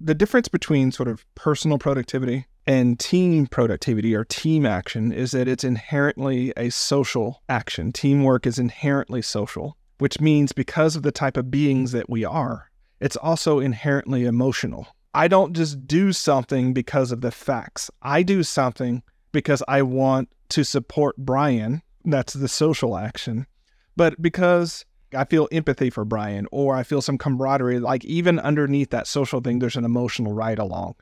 the difference between sort of personal productivity and team productivity or team action is that it's inherently a social action. Teamwork is inherently social, which means because of the type of beings that we are, it's also inherently emotional. I don't just do something because of the facts. I do something because I want to support Brian. That's the social action. But because I feel empathy for Brian or I feel some camaraderie, like even underneath that social thing, there's an emotional ride along.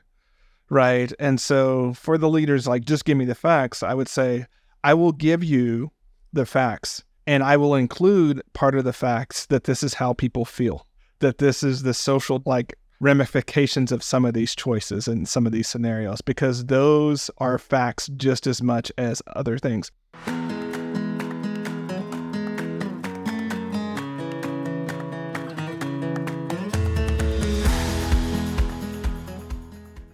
Right. And so for the leaders, like, just give me the facts, I would say, I will give you the facts and I will include part of the facts that this is how people feel, that this is the social, like, ramifications of some of these choices and some of these scenarios, because those are facts just as much as other things.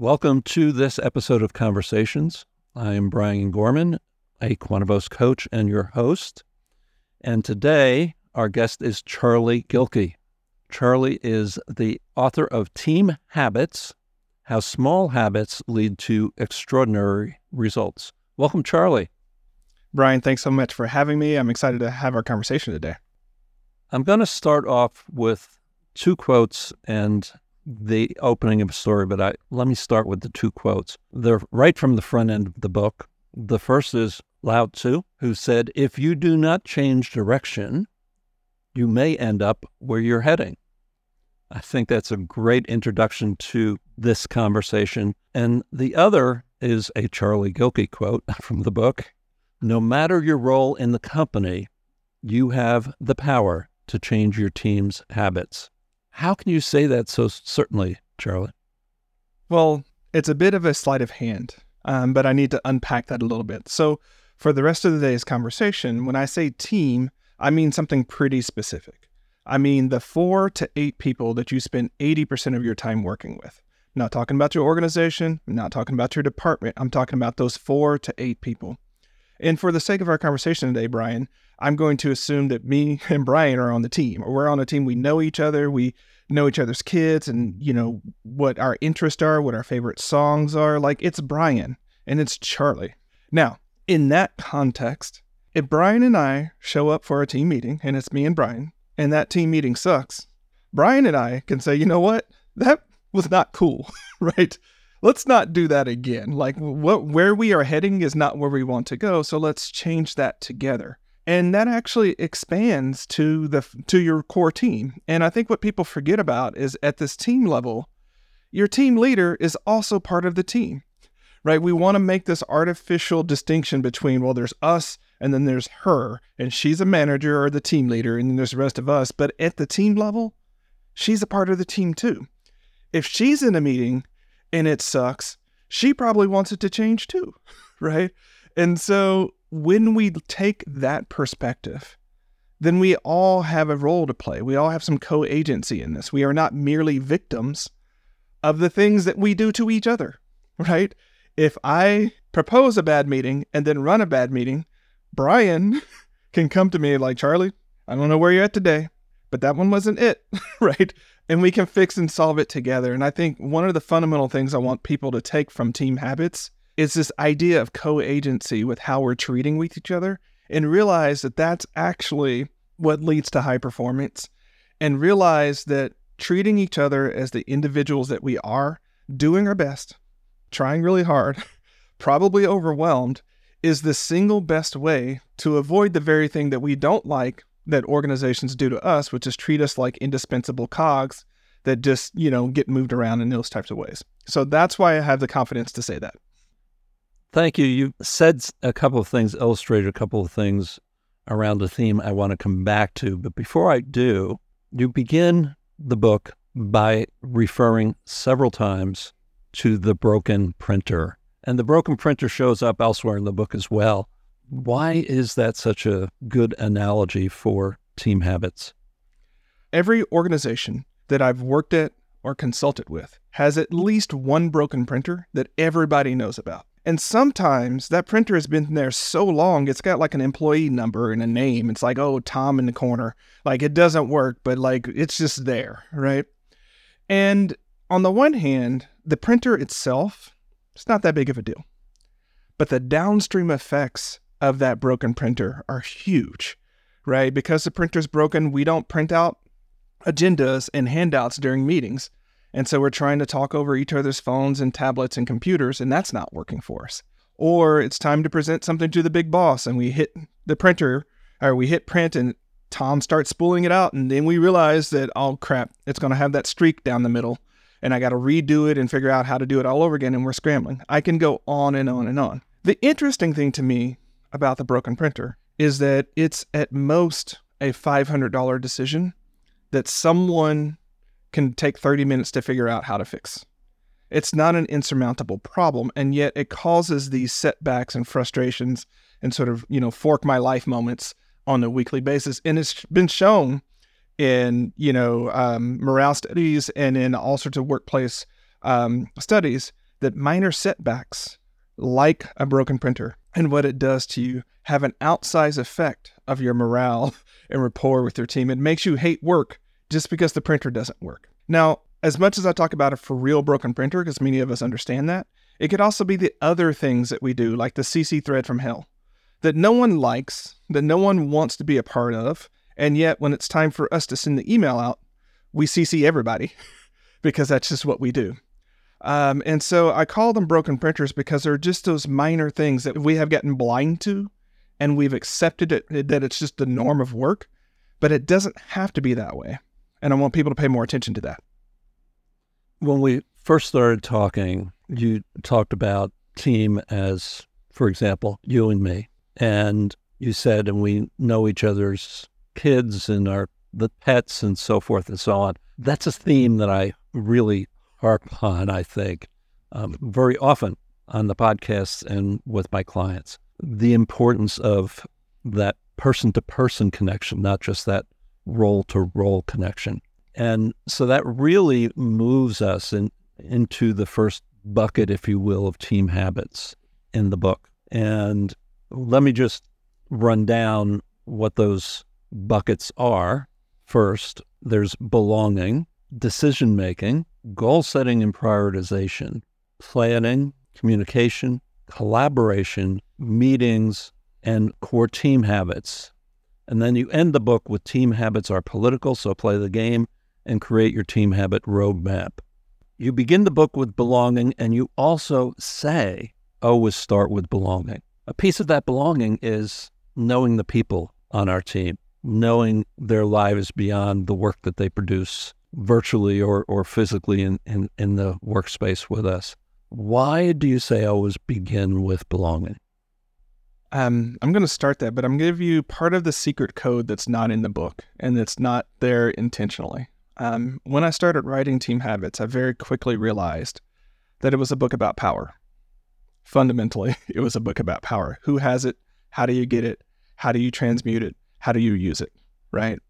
Welcome to this episode of Conversations. I am Brian Gorman, a Quantavos coach and your host. And today, our guest is Charlie Gilkey. Charlie is the author of Team Habits How Small Habits Lead to Extraordinary Results. Welcome, Charlie. Brian, thanks so much for having me. I'm excited to have our conversation today. I'm going to start off with two quotes and the opening of a story, but I, let me start with the two quotes. They're right from the front end of the book. The first is Lao Tzu, who said, If you do not change direction, you may end up where you're heading. I think that's a great introduction to this conversation. And the other is a Charlie Gilkey quote from the book No matter your role in the company, you have the power to change your team's habits. How can you say that so certainly, Charlie? Well, it's a bit of a sleight of hand, um, but I need to unpack that a little bit. So, for the rest of the day's conversation, when I say team, I mean something pretty specific. I mean the four to eight people that you spend 80% of your time working with. I'm not talking about your organization, I'm not talking about your department, I'm talking about those four to eight people. And for the sake of our conversation today, Brian, I'm going to assume that me and Brian are on the team, or we're on a team. We know each other. We know each other's kids, and you know what our interests are, what our favorite songs are. Like it's Brian and it's Charlie. Now, in that context, if Brian and I show up for a team meeting, and it's me and Brian, and that team meeting sucks, Brian and I can say, you know what, that was not cool, right? let's not do that again. Like what where we are heading is not where we want to go, so let's change that together. And that actually expands to the to your core team. And I think what people forget about is at this team level, your team leader is also part of the team. Right? We want to make this artificial distinction between well there's us and then there's her and she's a manager or the team leader and then there's the rest of us, but at the team level, she's a part of the team too. If she's in a meeting and it sucks, she probably wants it to change too, right? And so when we take that perspective, then we all have a role to play. We all have some co agency in this. We are not merely victims of the things that we do to each other, right? If I propose a bad meeting and then run a bad meeting, Brian can come to me like, Charlie, I don't know where you're at today, but that one wasn't it, right? and we can fix and solve it together. And I think one of the fundamental things I want people to take from team habits is this idea of co agency with how we're treating with each other and realize that that's actually what leads to high performance and realize that treating each other as the individuals that we are, doing our best, trying really hard, probably overwhelmed, is the single best way to avoid the very thing that we don't like that organizations do to us, which is treat us like indispensable cogs that just, you know, get moved around in those types of ways. So that's why I have the confidence to say that. Thank you. You said a couple of things, illustrated a couple of things around the theme I want to come back to. But before I do, you begin the book by referring several times to the broken printer. And the broken printer shows up elsewhere in the book as well. Why is that such a good analogy for team habits? Every organization that I've worked at or consulted with has at least one broken printer that everybody knows about. And sometimes that printer has been there so long, it's got like an employee number and a name. It's like, oh, Tom in the corner. Like it doesn't work, but like it's just there, right? And on the one hand, the printer itself, it's not that big of a deal. But the downstream effects of that broken printer are huge, right? Because the printer's broken, we don't print out agendas and handouts during meetings. And so we're trying to talk over each other's phones and tablets and computers, and that's not working for us. Or it's time to present something to the big boss, and we hit the printer, or we hit print, and Tom starts spooling it out, and then we realize that, oh crap, it's going to have that streak down the middle, and I got to redo it and figure out how to do it all over again, and we're scrambling. I can go on and on and on. The interesting thing to me about the broken printer is that it's at most a $500 decision that someone can take 30 minutes to figure out how to fix. It's not an insurmountable problem, and yet it causes these setbacks and frustrations and sort of, you know, fork my life moments on a weekly basis. And it's been shown in, you know, um, morale studies and in all sorts of workplace um, studies that minor setbacks, like a broken printer and what it does to you, have an outsized effect of your morale and rapport with your team. It makes you hate work just because the printer doesn't work. Now, as much as I talk about a for real broken printer, because many of us understand that, it could also be the other things that we do, like the CC thread from hell, that no one likes, that no one wants to be a part of. And yet, when it's time for us to send the email out, we CC everybody because that's just what we do. Um, and so I call them broken printers because they're just those minor things that we have gotten blind to and we've accepted it that it's just the norm of work, but it doesn't have to be that way. And I want people to pay more attention to that. When we first started talking, you talked about team as, for example, you and me. And you said, and we know each other's kids and our the pets and so forth and so on. That's a theme that I really harp on, I think, um, very often on the podcasts and with my clients. The importance of that person to person connection, not just that role to role connection. And so that really moves us in, into the first bucket, if you will, of team habits in the book. And let me just run down what those buckets are. First, there's belonging, decision making, goal setting and prioritization, planning, communication, collaboration, meetings, and core team habits. And then you end the book with team habits are political, so play the game and create your team habit roadmap. You begin the book with belonging, and you also say, always start with belonging. A piece of that belonging is knowing the people on our team, knowing their lives beyond the work that they produce virtually or, or physically in, in, in the workspace with us. Why do you say always begin with belonging? Um, I'm going to start that, but I'm going to give you part of the secret code that's not in the book and that's not there intentionally. Um, when I started writing Team Habits, I very quickly realized that it was a book about power. Fundamentally, it was a book about power. Who has it? How do you get it? How do you transmute it? How do you use it? Right.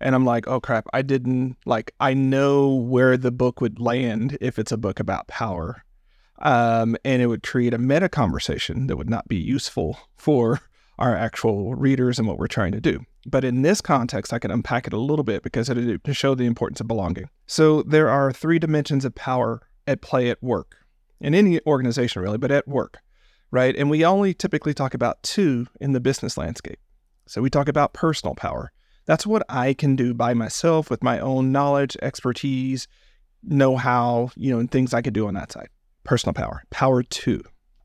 And I'm like, oh crap, I didn't like, I know where the book would land if it's a book about power um, and it would create a meta conversation that would not be useful for our actual readers and what we're trying to do. But in this context, I can unpack it a little bit because it to show the importance of belonging. So there are three dimensions of power at play at work, in any organization really, but at work, right? And we only typically talk about two in the business landscape. So we talk about personal power. That's what I can do by myself with my own knowledge, expertise, know how, you know, and things I could do on that side personal power, power two.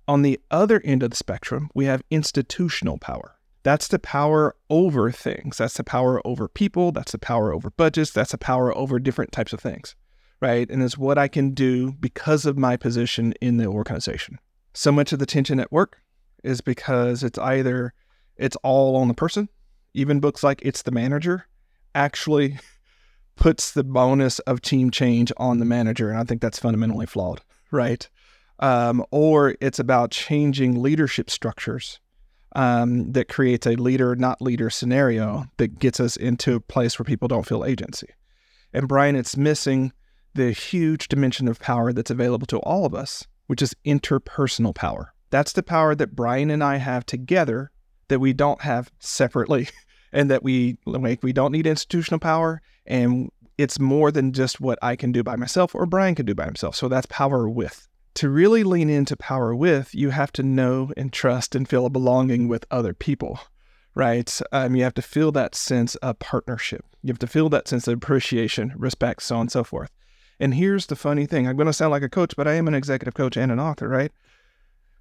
On the other end of the spectrum, we have institutional power. That's the power over things. That's the power over people. That's the power over budgets. That's the power over different types of things, right? And it's what I can do because of my position in the organization. So much of the tension at work is because it's either it's all on the person. Even books like It's the Manager actually puts the bonus of team change on the manager. And I think that's fundamentally flawed, right? Um, or it's about changing leadership structures um, that creates a leader, not leader scenario that gets us into a place where people don't feel agency. And Brian, it's missing the huge dimension of power that's available to all of us, which is interpersonal power. That's the power that Brian and I have together that we don't have separately, and that we like we don't need institutional power, and it's more than just what I can do by myself or Brian can do by himself. So that's power with. To really lean into power with, you have to know and trust and feel a belonging with other people, right? Um, you have to feel that sense of partnership. You have to feel that sense of appreciation, respect, so on and so forth. And here's the funny thing I'm going to sound like a coach, but I am an executive coach and an author, right?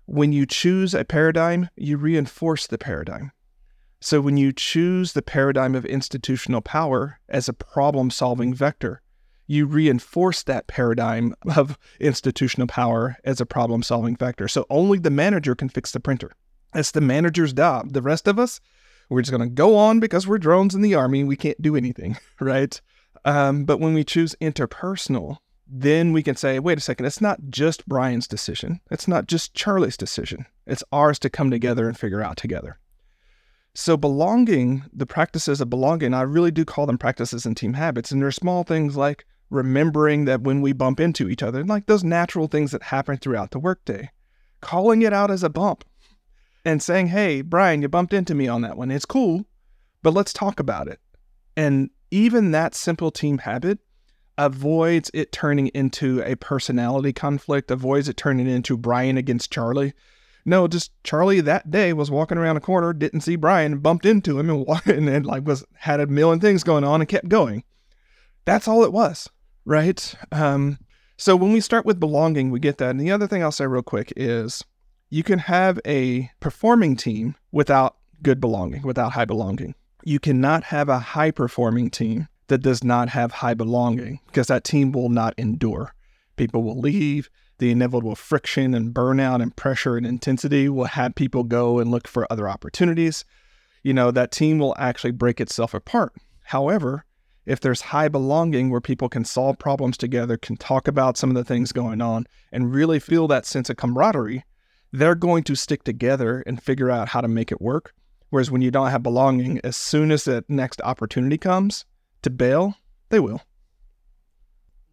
When you choose a paradigm, you reinforce the paradigm. So when you choose the paradigm of institutional power as a problem solving vector, you reinforce that paradigm of institutional power as a problem solving vector. So only the manager can fix the printer. That's the manager's job. The rest of us, we're just going to go on because we're drones in the army. We can't do anything, right? Um, but when we choose interpersonal, then we can say, wait a second, it's not just Brian's decision. It's not just Charlie's decision. It's ours to come together and figure out together. So, belonging, the practices of belonging, I really do call them practices and team habits. And they're small things like remembering that when we bump into each other, like those natural things that happen throughout the workday, calling it out as a bump and saying, hey, Brian, you bumped into me on that one. It's cool, but let's talk about it. And even that simple team habit avoids it turning into a personality conflict, avoids it turning into Brian against Charlie. No, just Charlie that day was walking around a corner, didn't see Brian, bumped into him, and, and, and like was had a million things going on and kept going. That's all it was, right? Um, so when we start with belonging, we get that. And the other thing I'll say real quick is you can have a performing team without good belonging, without high belonging you cannot have a high performing team that does not have high belonging because that team will not endure. People will leave. The inevitable friction and burnout and pressure and intensity will have people go and look for other opportunities. You know, that team will actually break itself apart. However, if there's high belonging where people can solve problems together, can talk about some of the things going on, and really feel that sense of camaraderie, they're going to stick together and figure out how to make it work Whereas when you don't have belonging, as soon as that next opportunity comes to bail, they will.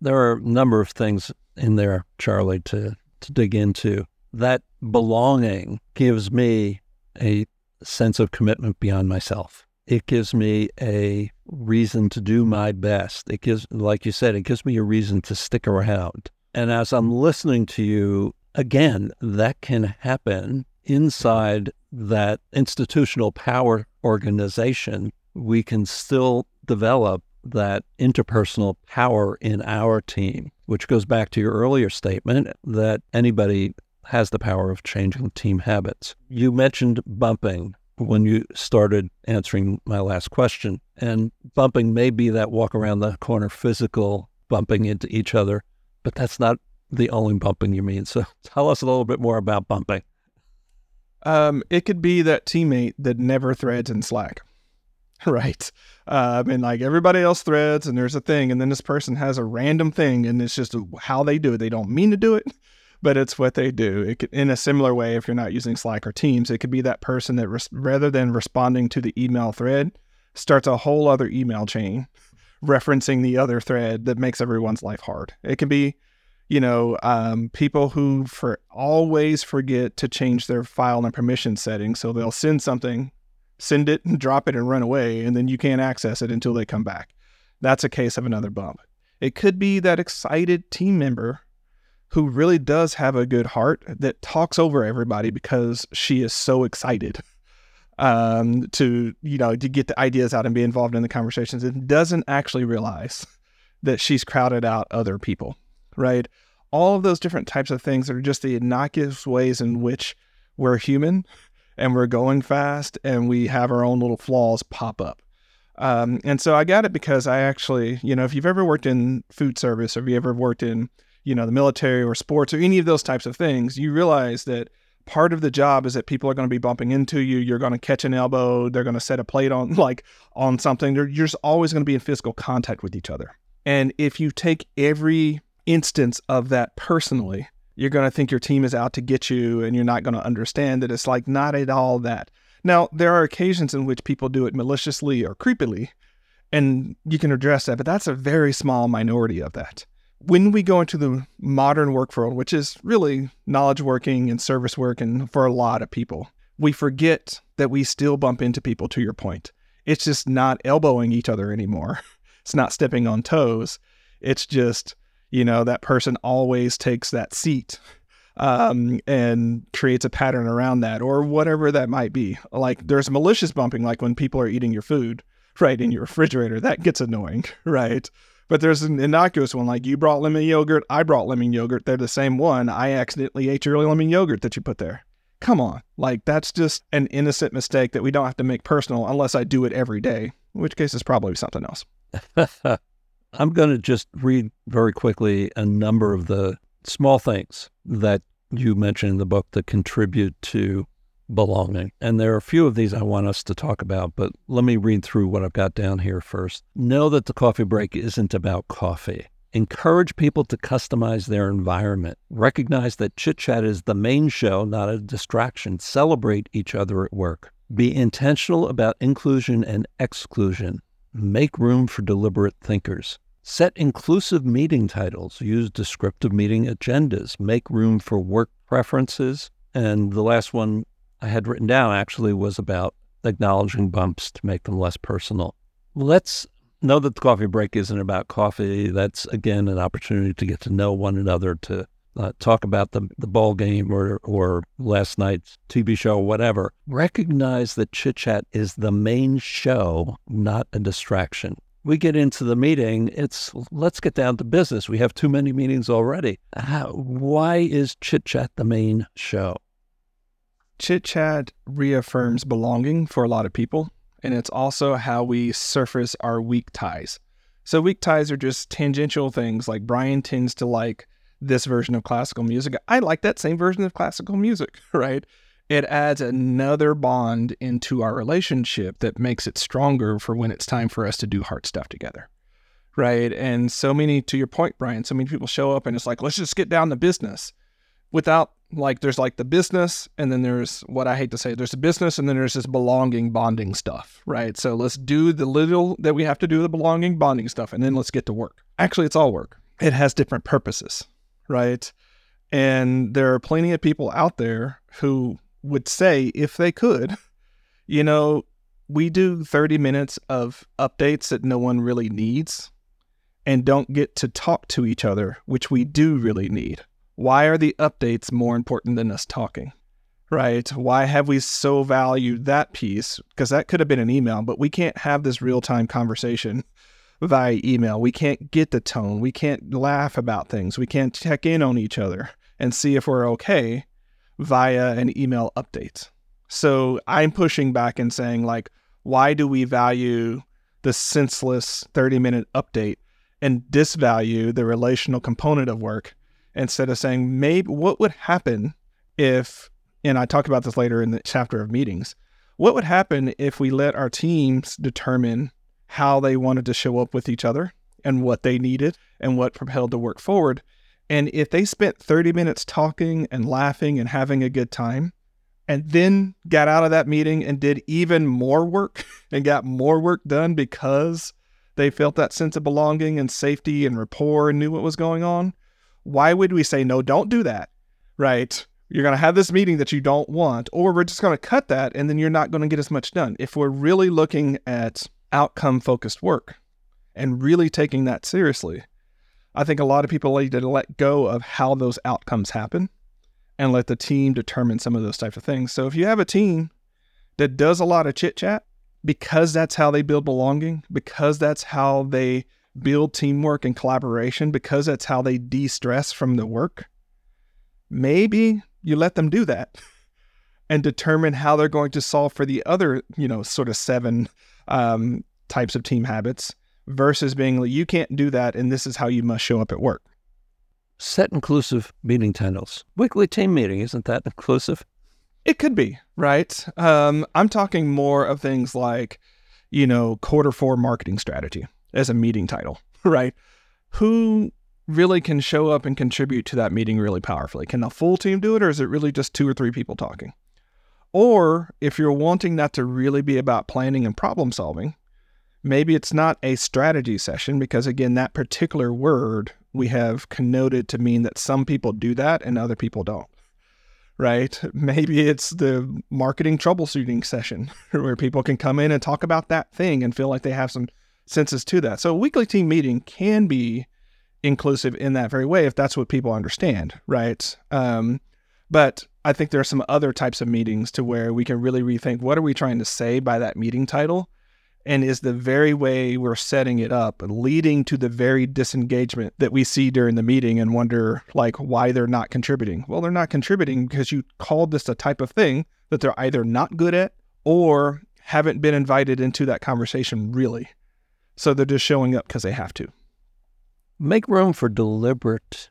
There are a number of things in there, Charlie, to, to dig into. That belonging gives me a sense of commitment beyond myself. It gives me a reason to do my best. It gives, like you said, it gives me a reason to stick around. And as I'm listening to you, again, that can happen inside that institutional power organization, we can still develop that interpersonal power in our team, which goes back to your earlier statement that anybody has the power of changing team habits. You mentioned bumping when you started answering my last question, and bumping may be that walk around the corner physical bumping into each other, but that's not the only bumping you mean. So tell us a little bit more about bumping. Um, it could be that teammate that never threads in Slack, right? Uh, and like everybody else threads, and there's a thing, and then this person has a random thing, and it's just how they do it. They don't mean to do it, but it's what they do. It could, in a similar way, if you're not using Slack or Teams, it could be that person that res- rather than responding to the email thread, starts a whole other email chain referencing the other thread that makes everyone's life hard. It can be you know, um, people who for always forget to change their file and permission settings. So they'll send something, send it and drop it and run away, and then you can't access it until they come back. That's a case of another bump. It could be that excited team member who really does have a good heart that talks over everybody because she is so excited um, to, you know, to get the ideas out and be involved in the conversations and doesn't actually realize that she's crowded out other people right? All of those different types of things are just the innocuous ways in which we're human and we're going fast and we have our own little flaws pop up. Um, and so I got it because I actually, you know, if you've ever worked in food service or if you ever worked in, you know, the military or sports or any of those types of things, you realize that part of the job is that people are going to be bumping into you. You're going to catch an elbow. They're going to set a plate on like on something. You're just always going to be in physical contact with each other. And if you take every instance of that personally, you're going to think your team is out to get you and you're not going to understand that it's like not at all that. Now, there are occasions in which people do it maliciously or creepily, and you can address that, but that's a very small minority of that when we go into the modern work world, which is really knowledge working and service work, and for a lot of people, we forget that we still bump into people, to your point. It's just not elbowing each other anymore. It's not stepping on toes. It's just, you know, that person always takes that seat um, and creates a pattern around that or whatever that might be. Like there's malicious bumping, like when people are eating your food, right, in your refrigerator. That gets annoying, right? But there's an innocuous one like you brought lemon yogurt, I brought lemon yogurt. They're the same one. I accidentally ate your lemon yogurt that you put there. Come on. Like that's just an innocent mistake that we don't have to make personal unless I do it every day, in which case it's probably something else. I'm going to just read very quickly a number of the small things that you mentioned in the book that contribute to belonging. And there are a few of these I want us to talk about, but let me read through what I've got down here first. Know that the coffee break isn't about coffee. Encourage people to customize their environment. Recognize that chit chat is the main show, not a distraction. Celebrate each other at work. Be intentional about inclusion and exclusion. Make room for deliberate thinkers. Set inclusive meeting titles. Use descriptive meeting agendas. Make room for work preferences. And the last one I had written down actually was about acknowledging bumps to make them less personal. Let's know that the coffee break isn't about coffee. That's again an opportunity to get to know one another, to uh, talk about the the ball game or or last night's TV show, whatever. Recognize that chit chat is the main show, not a distraction. We get into the meeting. It's let's get down to business. We have too many meetings already. How, why is chit chat the main show? chit chat reaffirms belonging for a lot of people, and it's also how we surface our weak ties. So, weak ties are just tangential things like Brian tends to like this version of classical music. I like that same version of classical music, right? It adds another bond into our relationship that makes it stronger for when it's time for us to do hard stuff together. Right. And so many, to your point, Brian, so many people show up and it's like, let's just get down to business without like there's like the business and then there's what I hate to say there's the business and then there's this belonging bonding stuff, right? So let's do the little that we have to do the belonging bonding stuff and then let's get to work. Actually, it's all work. It has different purposes, right? And there are plenty of people out there who would say if they could, you know, we do 30 minutes of updates that no one really needs and don't get to talk to each other, which we do really need why are the updates more important than us talking? Right? Why have we so valued that piece? Because that could have been an email, but we can't have this real time conversation via email. We can't get the tone. We can't laugh about things. We can't check in on each other and see if we're okay via an email update. So I'm pushing back and saying, like, why do we value the senseless 30 minute update and disvalue the relational component of work instead of saying maybe what would happen if and I talk about this later in the chapter of meetings. What would happen if we let our teams determine how they wanted to show up with each other and what they needed and what propelled the work forward? And if they spent 30 minutes talking and laughing and having a good time, and then got out of that meeting and did even more work and got more work done because they felt that sense of belonging and safety and rapport and knew what was going on, why would we say, no, don't do that? Right? You're going to have this meeting that you don't want, or we're just going to cut that and then you're not going to get as much done. If we're really looking at outcome focused work and really taking that seriously, I think a lot of people need to let go of how those outcomes happen and let the team determine some of those types of things. So if you have a team that does a lot of chit chat because that's how they build belonging, because that's how they build teamwork and collaboration because that's how they de stress from the work, maybe you let them do that and determine how they're going to solve for the other, you know, sort of seven um, types of team habits versus being like, you can't do that and this is how you must show up at work. Set inclusive meeting titles. Weekly team meeting, isn't that inclusive? It could be, right? Um, I'm talking more of things like, you know, quarter four marketing strategy as a meeting title, right? Who really can show up and contribute to that meeting really powerfully? Can the full team do it, or is it really just two or three people talking? Or if you're wanting that to really be about planning and problem solving, maybe it's not a strategy session because, again, that particular word we have connoted to mean that some people do that and other people don't right? Maybe it's the marketing troubleshooting session where people can come in and talk about that thing and feel like they have some senses to that. So a weekly team meeting can be inclusive in that very way if that's what people understand, right? Um, but I think there are some other types of meetings to where we can really rethink what are we trying to say by that meeting title? And is the very way we're setting it up leading to the very disengagement that we see during the meeting and wonder like why they're not contributing? Well they're not contributing because you called this a type of thing that they're either not good at or haven't been invited into that conversation really. So they're just showing up because they have to. Make room for deliberate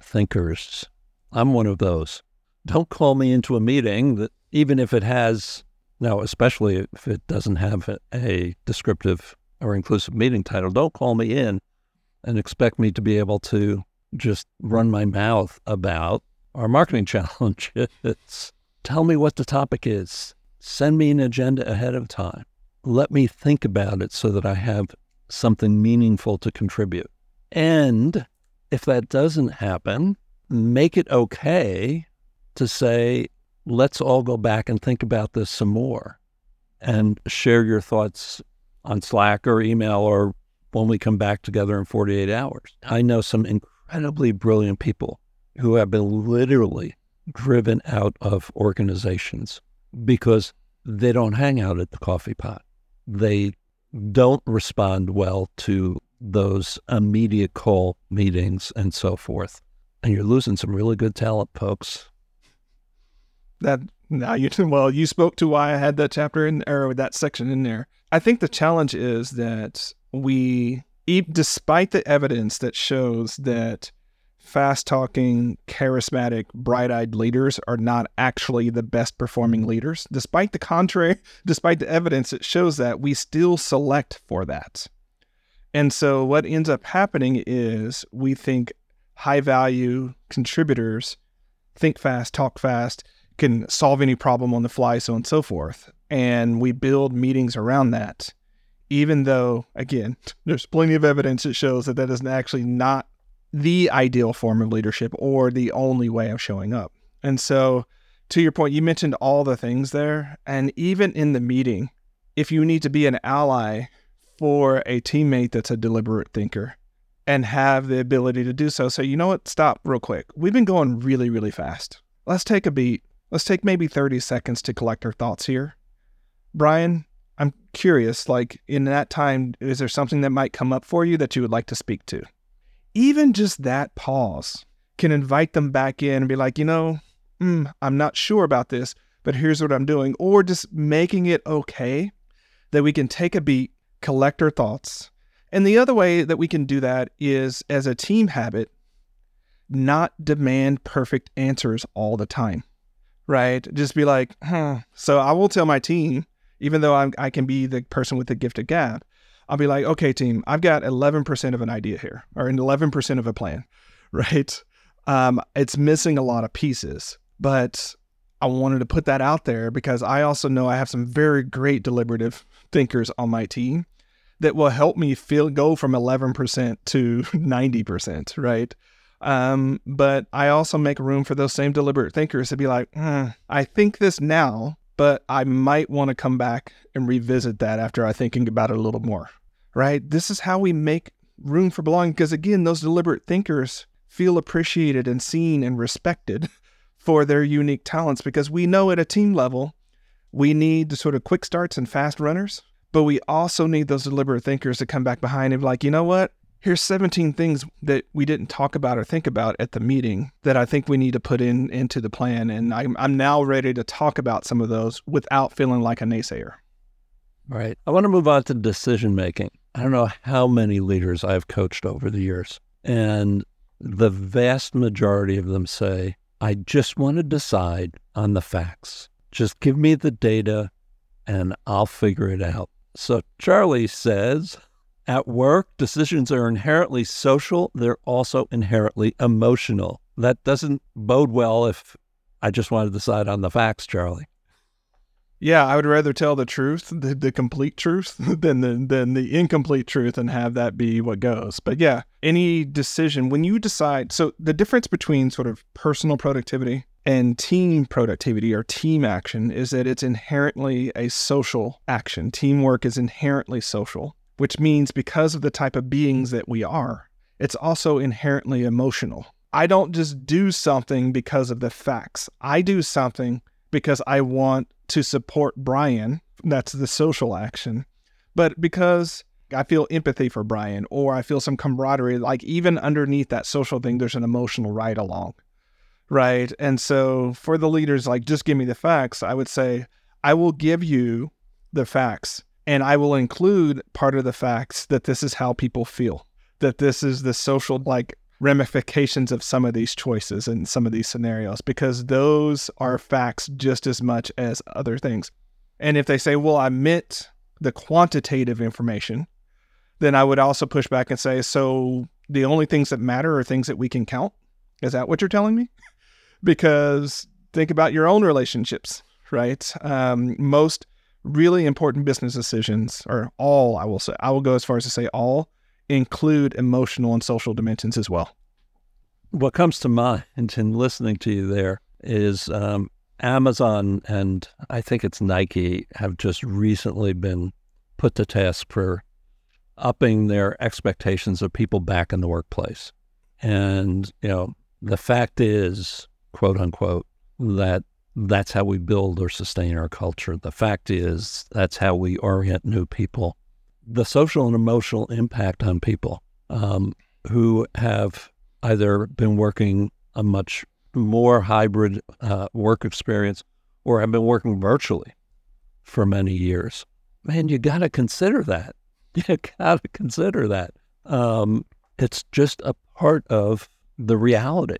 thinkers. I'm one of those don't call me into a meeting that even if it has now, especially if it doesn't have a, descriptive or inclusive meeting title, don't call me in and expect me to be able to just run my mouth about our marketing challenges. Tell me what the topic is. Send me an agenda ahead of time. Let me think about it so that I have something meaningful to contribute. And if that doesn't happen, make it okay to say, let's all go back and think about this some more and share your thoughts on Slack or email or when we come back together in 48 hours. I know some incredibly brilliant people who have been literally driven out of organizations because they don't hang out at the coffee pot. They don't respond well to those immediate call meetings and so forth. And you're losing some really good talent, folks that now you well you spoke to why I had that chapter in or that section in there. I think the challenge is that we despite the evidence that shows that fast talking, charismatic, bright eyed leaders are not actually the best performing leaders. Despite the contrary, despite the evidence that shows that, we still select for that. And so what ends up happening is we think high value contributors think fast, talk fast, can solve any problem on the fly, so on and so forth. And we build meetings around that, even though, again, there's plenty of evidence that shows that that is actually not the ideal form of leadership or the only way of showing up. And so, to your point, you mentioned all the things there. And even in the meeting, if you need to be an ally for a teammate that's a deliberate thinker and have the ability to do so. So, you know what? Stop real quick. We've been going really, really fast. Let's take a beat Let's take maybe 30 seconds to collect our thoughts here. Brian, I'm curious, like in that time, is there something that might come up for you that you would like to speak to? Even just that pause can invite them back in and be like, you know, mm, I'm not sure about this, but here's what I'm doing. Or just making it okay that we can take a beat, collect our thoughts. And the other way that we can do that is as a team habit, not demand perfect answers all the time right? Just be like, huh. So I will tell my team, even though I'm, I can be the person with the gift of gab, I'll be like, okay, team, I've got 11% of an idea here, or an 11% of a plan, right? Um, it's missing a lot of pieces, but I wanted to put that out there because I also know I have some very great deliberative thinkers on my team that will help me feel go from 11% to 90%, right? Um, but I also make room for those same deliberate thinkers to be like, mm, I think this now, but I might want to come back and revisit that after I thinking about it a little more. Right? This is how we make room for belonging because again, those deliberate thinkers feel appreciated and seen and respected for their unique talents because we know at a team level we need the sort of quick starts and fast runners, but we also need those deliberate thinkers to come back behind and be like, you know what? Here's 17 things that we didn't talk about or think about at the meeting that I think we need to put in into the plan. And I'm, I'm now ready to talk about some of those without feeling like a naysayer. Right. I want to move on to decision making. I don't know how many leaders I've coached over the years, and the vast majority of them say, I just want to decide on the facts. Just give me the data and I'll figure it out. So Charlie says, at work, decisions are inherently social, they're also inherently emotional. That doesn't bode well if I just want to decide on the facts, Charlie. Yeah, I would rather tell the truth, the, the complete truth, than the than the incomplete truth, and have that be what goes. But yeah, any decision when you decide. So the difference between sort of personal productivity and team productivity or team action is that it's inherently a social action. Teamwork is inherently social, which means because of the type of beings that we are, it's also inherently emotional. I don't just do something because of the facts. I do something because I want to support Brian. That's the social action. But because I feel empathy for Brian or I feel some camaraderie, like even underneath that social thing, there's an emotional ride along. Right. And so for the leaders, like, just give me the facts, I would say, I will give you the facts and I will include part of the facts that this is how people feel, that this is the social, like, ramifications of some of these choices and some of these scenarios because those are facts just as much as other things. And if they say, well, I meant the quantitative information, then I would also push back and say, so the only things that matter are things that we can count. Is that what you're telling me? because think about your own relationships, right? Um, most really important business decisions, or all, I will say, I will go as far as to say all, include emotional and social dimensions as well. What comes to mind in listening to you there is um, Amazon and I think it's Nike have just recently been put to task for upping their expectations of people back in the workplace. And, you know, the fact is, quote unquote, that that's how we build or sustain our culture. The fact is, that's how we orient new people the social and emotional impact on people um, who have either been working a much more hybrid uh, work experience or have been working virtually for many years. Man, you got to consider that. You got to consider that. Um, it's just a part of the reality.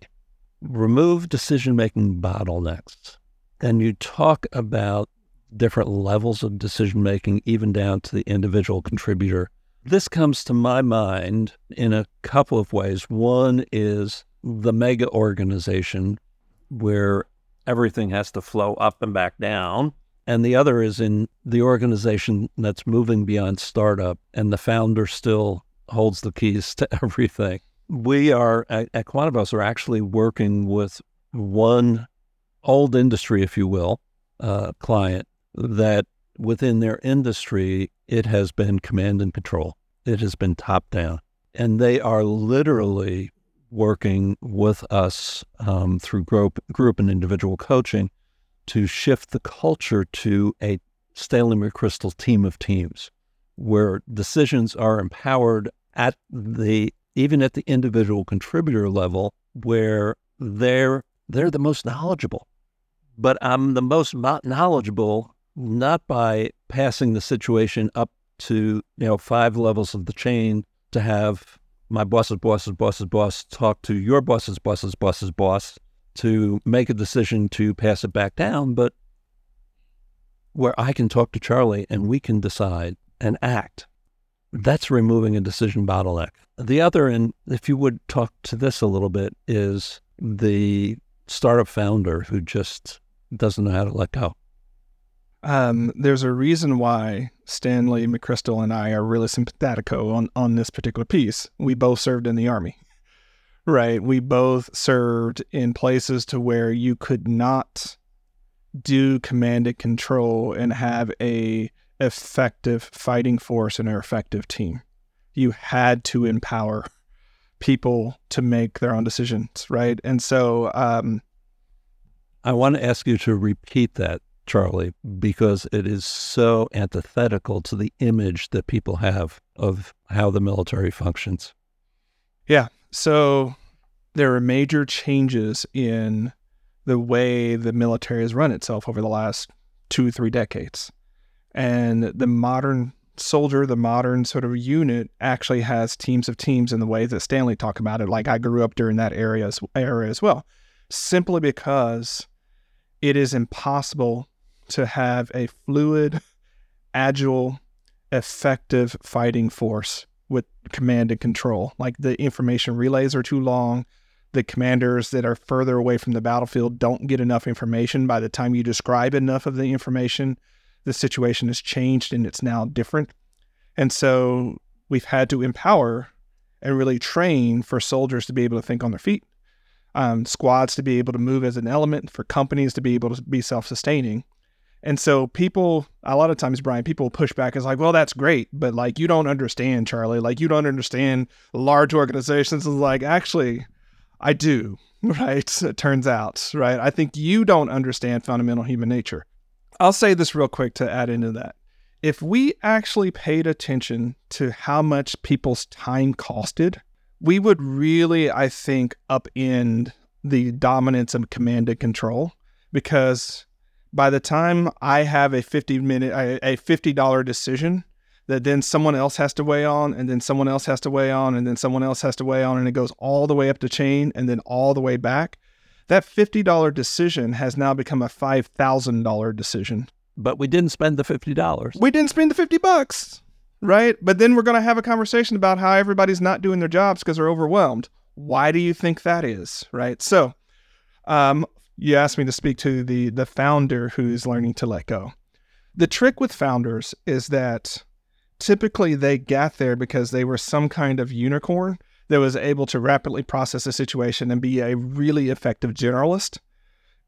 Remove decision making bottlenecks. And you talk about different levels of decision making, even down to the individual contributor. This comes to my mind in a couple of ways. One is the mega organization where everything has to flow up and back down. And the other is in the organization that's moving beyond startup and the founder still holds the keys to everything. We are at, at Quantibus are actually working with one old industry, if you will, uh, client that within their industry, it has been command and control. It has been top down. And they are literally working with us um, through group, group and individual coaching to shift the culture to a Stanley McChrystal team of teams where decisions are empowered at the even at the individual contributor level where they're they're the most knowledgeable but i'm the most knowledgeable not by passing the situation up to you know five levels of the chain to have my boss's boss's boss's boss talk to your boss's boss's boss's boss to make a decision to pass it back down, but where I can talk to Charlie and we can decide and act. That's removing a decision bottleneck. The other, and if you would talk to this a little bit, is the startup founder who just doesn't know how to let go. Um, there's a reason why Stanley McChrystal and I are really simpatico on, on this particular piece. We both served in the army, right? We both served in places to where you could not do command and control and have a effective fighting force and an effective team. You had to empower people to make their own decisions, right? And so, um, I want to ask you to repeat that Charlie, because it is so antithetical to the image that people have of how the military functions. Yeah. So there are major changes in the way the military has run itself over the last two, three decades. And the modern soldier, the modern sort of unit actually has teams of teams in the way that Stanley talked about it. Like I grew up during that area as, era as well, simply because it is impossible to have a fluid, agile, effective fighting force with command and control. Like the information relays are too long. The commanders that are further away from the battlefield don't get enough information. By the time you describe enough of the information, the situation has changed and it's now different. And so we've had to empower and really train for soldiers to be able to think on their feet, um, squads to be able to move as an element, for companies to be able to be self sustaining. And so people, a lot of times, Brian, people push back is like, well, that's great, but like you don't understand, Charlie. Like you don't understand large organizations. Is like, actually, I do, right? It turns out, right? I think you don't understand fundamental human nature. I'll say this real quick to add into that. If we actually paid attention to how much people's time costed, we would really, I think, upend the dominance of command and control because by the time I have a 50 minute, a $50 decision that then someone else has to weigh on, and then someone else has to weigh on, and then someone else has to weigh on, and it goes all the way up the chain and then all the way back. That $50 decision has now become a $5,000 decision. But we didn't spend the $50. We didn't spend the 50 bucks, right? But then we're going to have a conversation about how everybody's not doing their jobs because they're overwhelmed. Why do you think that is, right? So, um, you asked me to speak to the the founder who's learning to let go. The trick with founders is that typically they got there because they were some kind of unicorn that was able to rapidly process a situation and be a really effective generalist.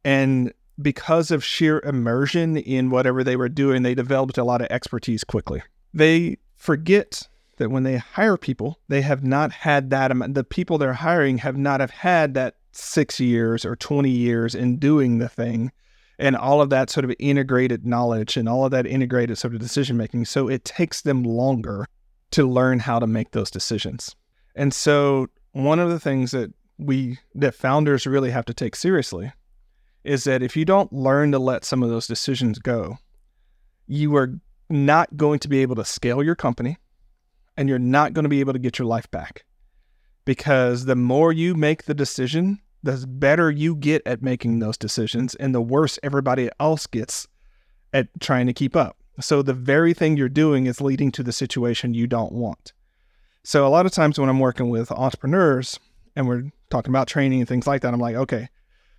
And because of sheer immersion in whatever they were doing, they developed a lot of expertise quickly. They forget that when they hire people, they have not had that amount, the people they're hiring have not have had that six years or 20 years in doing the thing and all of that sort of integrated knowledge and all of that integrated sort of decision making. So it takes them longer to learn how to make those decisions. And so one of the things that we that founders really have to take seriously is that if you don't learn to let some of those decisions go, you are not going to be able to scale your company and you're not going to be able to get your life back. Because the more you make the decision, the better you get at making those decisions and the worse everybody else gets at trying to keep up. So the very thing you're doing is leading to the situation you don't want. So a lot of times when I'm working with entrepreneurs and we're talking about training and things like that, I'm like, okay,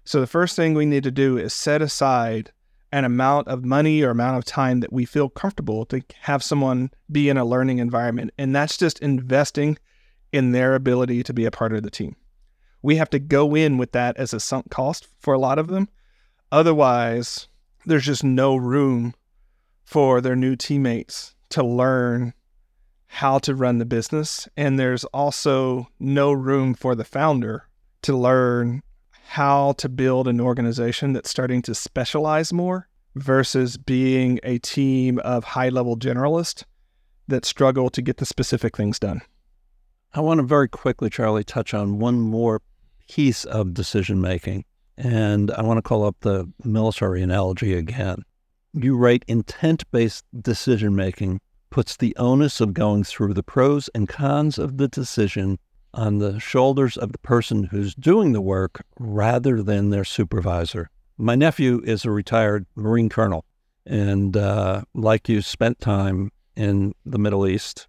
so the first thing we need to do is set aside an amount of money or amount of time that we feel comfortable to have someone be in a learning environment. And that's just investing in their ability to be a part of the team. We have to go in with that as a sunk cost for a lot of them. Otherwise, there's just no room for their new teammates to learn how to run the business. And there's also no room for the founder to learn how to build an organization that's starting to specialize more versus being a team of high level generalists that struggle to get the specific things done. I want to very quickly, Charlie, touch on one more piece of decision making. And I want to call up the military analogy again. You write intent based decision making puts the onus of going through the pros and cons of the decision on the shoulders of the person who's doing the work rather than their supervisor. My nephew is a retired Marine colonel, and uh, like you, spent time in the Middle East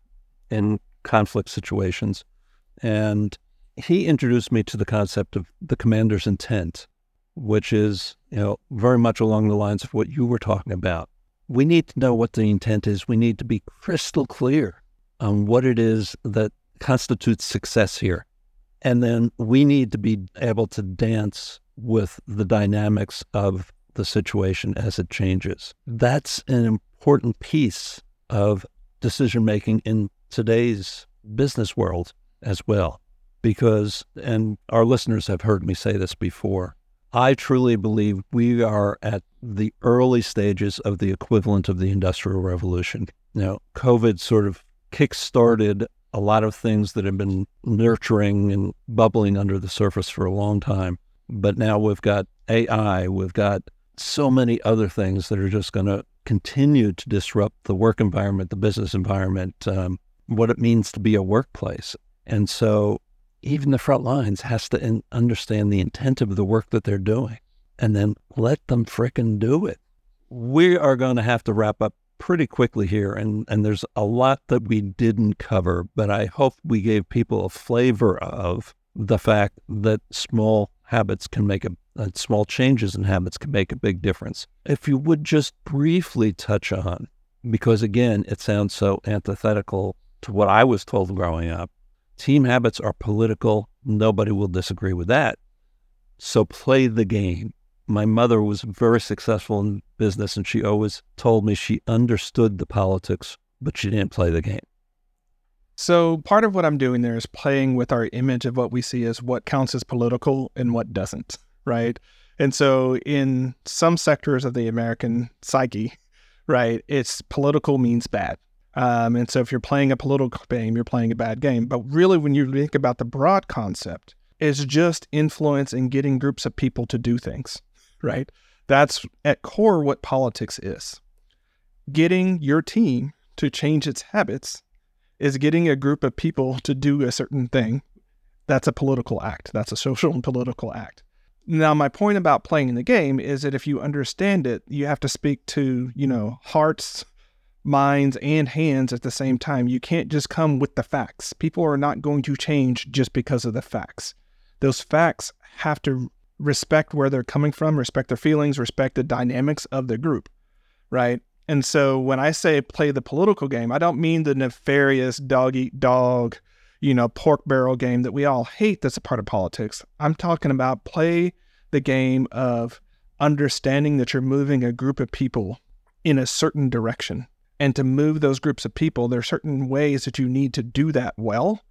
in conflict situations. And he introduced me to the concept of the commander's intent, which is, you know, very much along the lines of what you were talking about. We need to know what the intent is. We need to be crystal clear on what it is that constitutes success here. And then we need to be able to dance with the dynamics of the situation as it changes. That's an important piece of decision making in today's business world as well. Because, and our listeners have heard me say this before, I truly believe we are at the early stages of the equivalent of the Industrial Revolution. Now, COVID sort of kick-started a lot of things that have been nurturing and bubbling under the surface for a long time. But now we've got AI, we've got so many other things that are just going to continue to disrupt the work environment, the business environment, um, what it means to be a workplace. And so even the front lines has to in- understand the intent of the work that they're doing and then let them fricking do it. we are going to have to wrap up pretty quickly here, and, and there's a lot that we didn't cover, but I hope we gave people a flavor of the fact that small habits can make a, uh, small changes in habits can make a big difference. If you would just briefly touch on, because again, it sounds so antithetical to what I was told growing up. Team habits are political. Nobody will disagree with that. So play the game. My mother was very successful in business, and she always told me she understood the politics, but she didn't play the game. So part of what I'm doing there is playing with our image of what we see as what counts as political and what doesn't, right? And so in some sectors of the American psyche, right, it's political means bad. Um, and so if you're playing a political game, you're playing a bad game. But really, when you think about the broad concept, it's just influence and getting groups of people to do things, right? That's at core what politics is. Getting your team to change its habits is getting a group of people to do a certain thing. That's a political act. That's a social and political act. Now, my point about playing the game is that if you understand it, you have to speak to, you know, hearts, minds, and hands at the same time. You can't just come with the facts. People are not going to change just because of the facts. Those facts have to respect where they're coming from, respect their feelings, respect the dynamics of the group, right? And so when I say play the political game, I don't mean the nefarious dog eat dog, you know, pork barrel game that we all hate that's a part of politics. I'm talking about play the game of understanding that you're moving a group of people in a certain direction. And to move those groups of people, there are certain ways that you need to do that well,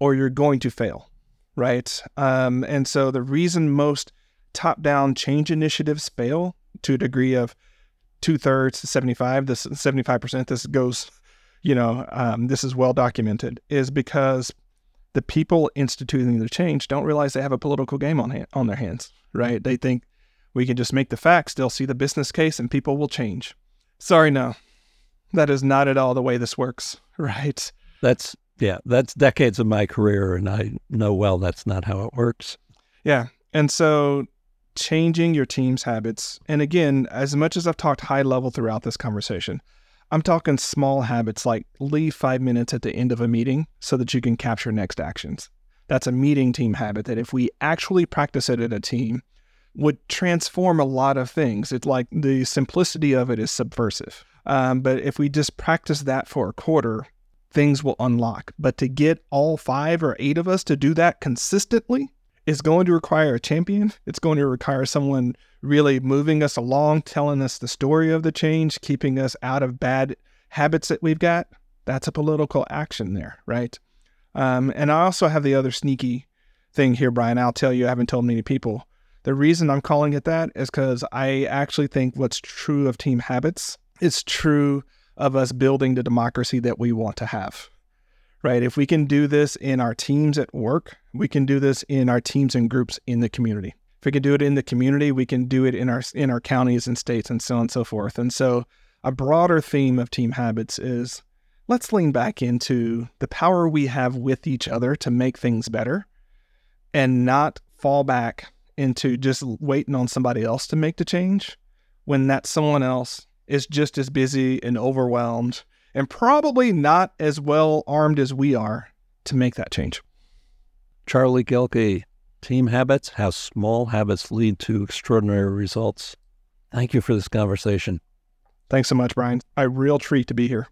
or you're going to fail, right? Um, and so the reason most top down change initiatives fail to a degree of two thirds to 75, this 75%, this goes, you know, um, this is well documented, is because the people instituting the change don't realize they have a political game on, hand, on their hands, right? They think we can just make the facts, they'll see the business case, and people will change. Sorry, no. That is not at all the way this works, right? That's, yeah, that's decades of my career, and I know well that's not how it works. Yeah. And so changing your team's habits. And again, as much as I've talked high level throughout this conversation, I'm talking small habits like leave five minutes at the end of a meeting so that you can capture next actions. That's a meeting team habit that if we actually practice it in a team, would transform a lot of things. It's like the simplicity of it is subversive. Um, but if we just practice that for a quarter, things will unlock. But to get all five or eight of us to do that consistently, is going to require a champion. It's going to require someone really moving us along, telling us the story of the change, keeping us out of bad habits that we've got. That's a political action there, right? Um, and I also have the other sneaky thing here, Brian. I'll tell you, I haven't told many people. The reason I'm calling it that is because I actually think what's true of team habits is true of us building the democracy that we want to have right? If we can do this in our teams at work, we can do this in our teams and groups in the community. If we can do it in the community, we can do it in our in our counties and states and so on and so forth. And so a broader theme of team habits is let's lean back into the power we have with each other to make things better and not fall back into just waiting on somebody else to make the change when that someone else is just as busy and overwhelmed and probably not as well armed as we are to make that change. Charlie Gilkey, Team Habits How Small Habits Lead to Extraordinary Results. Thank you for this conversation. Thanks so much, Brian. A real treat to be here.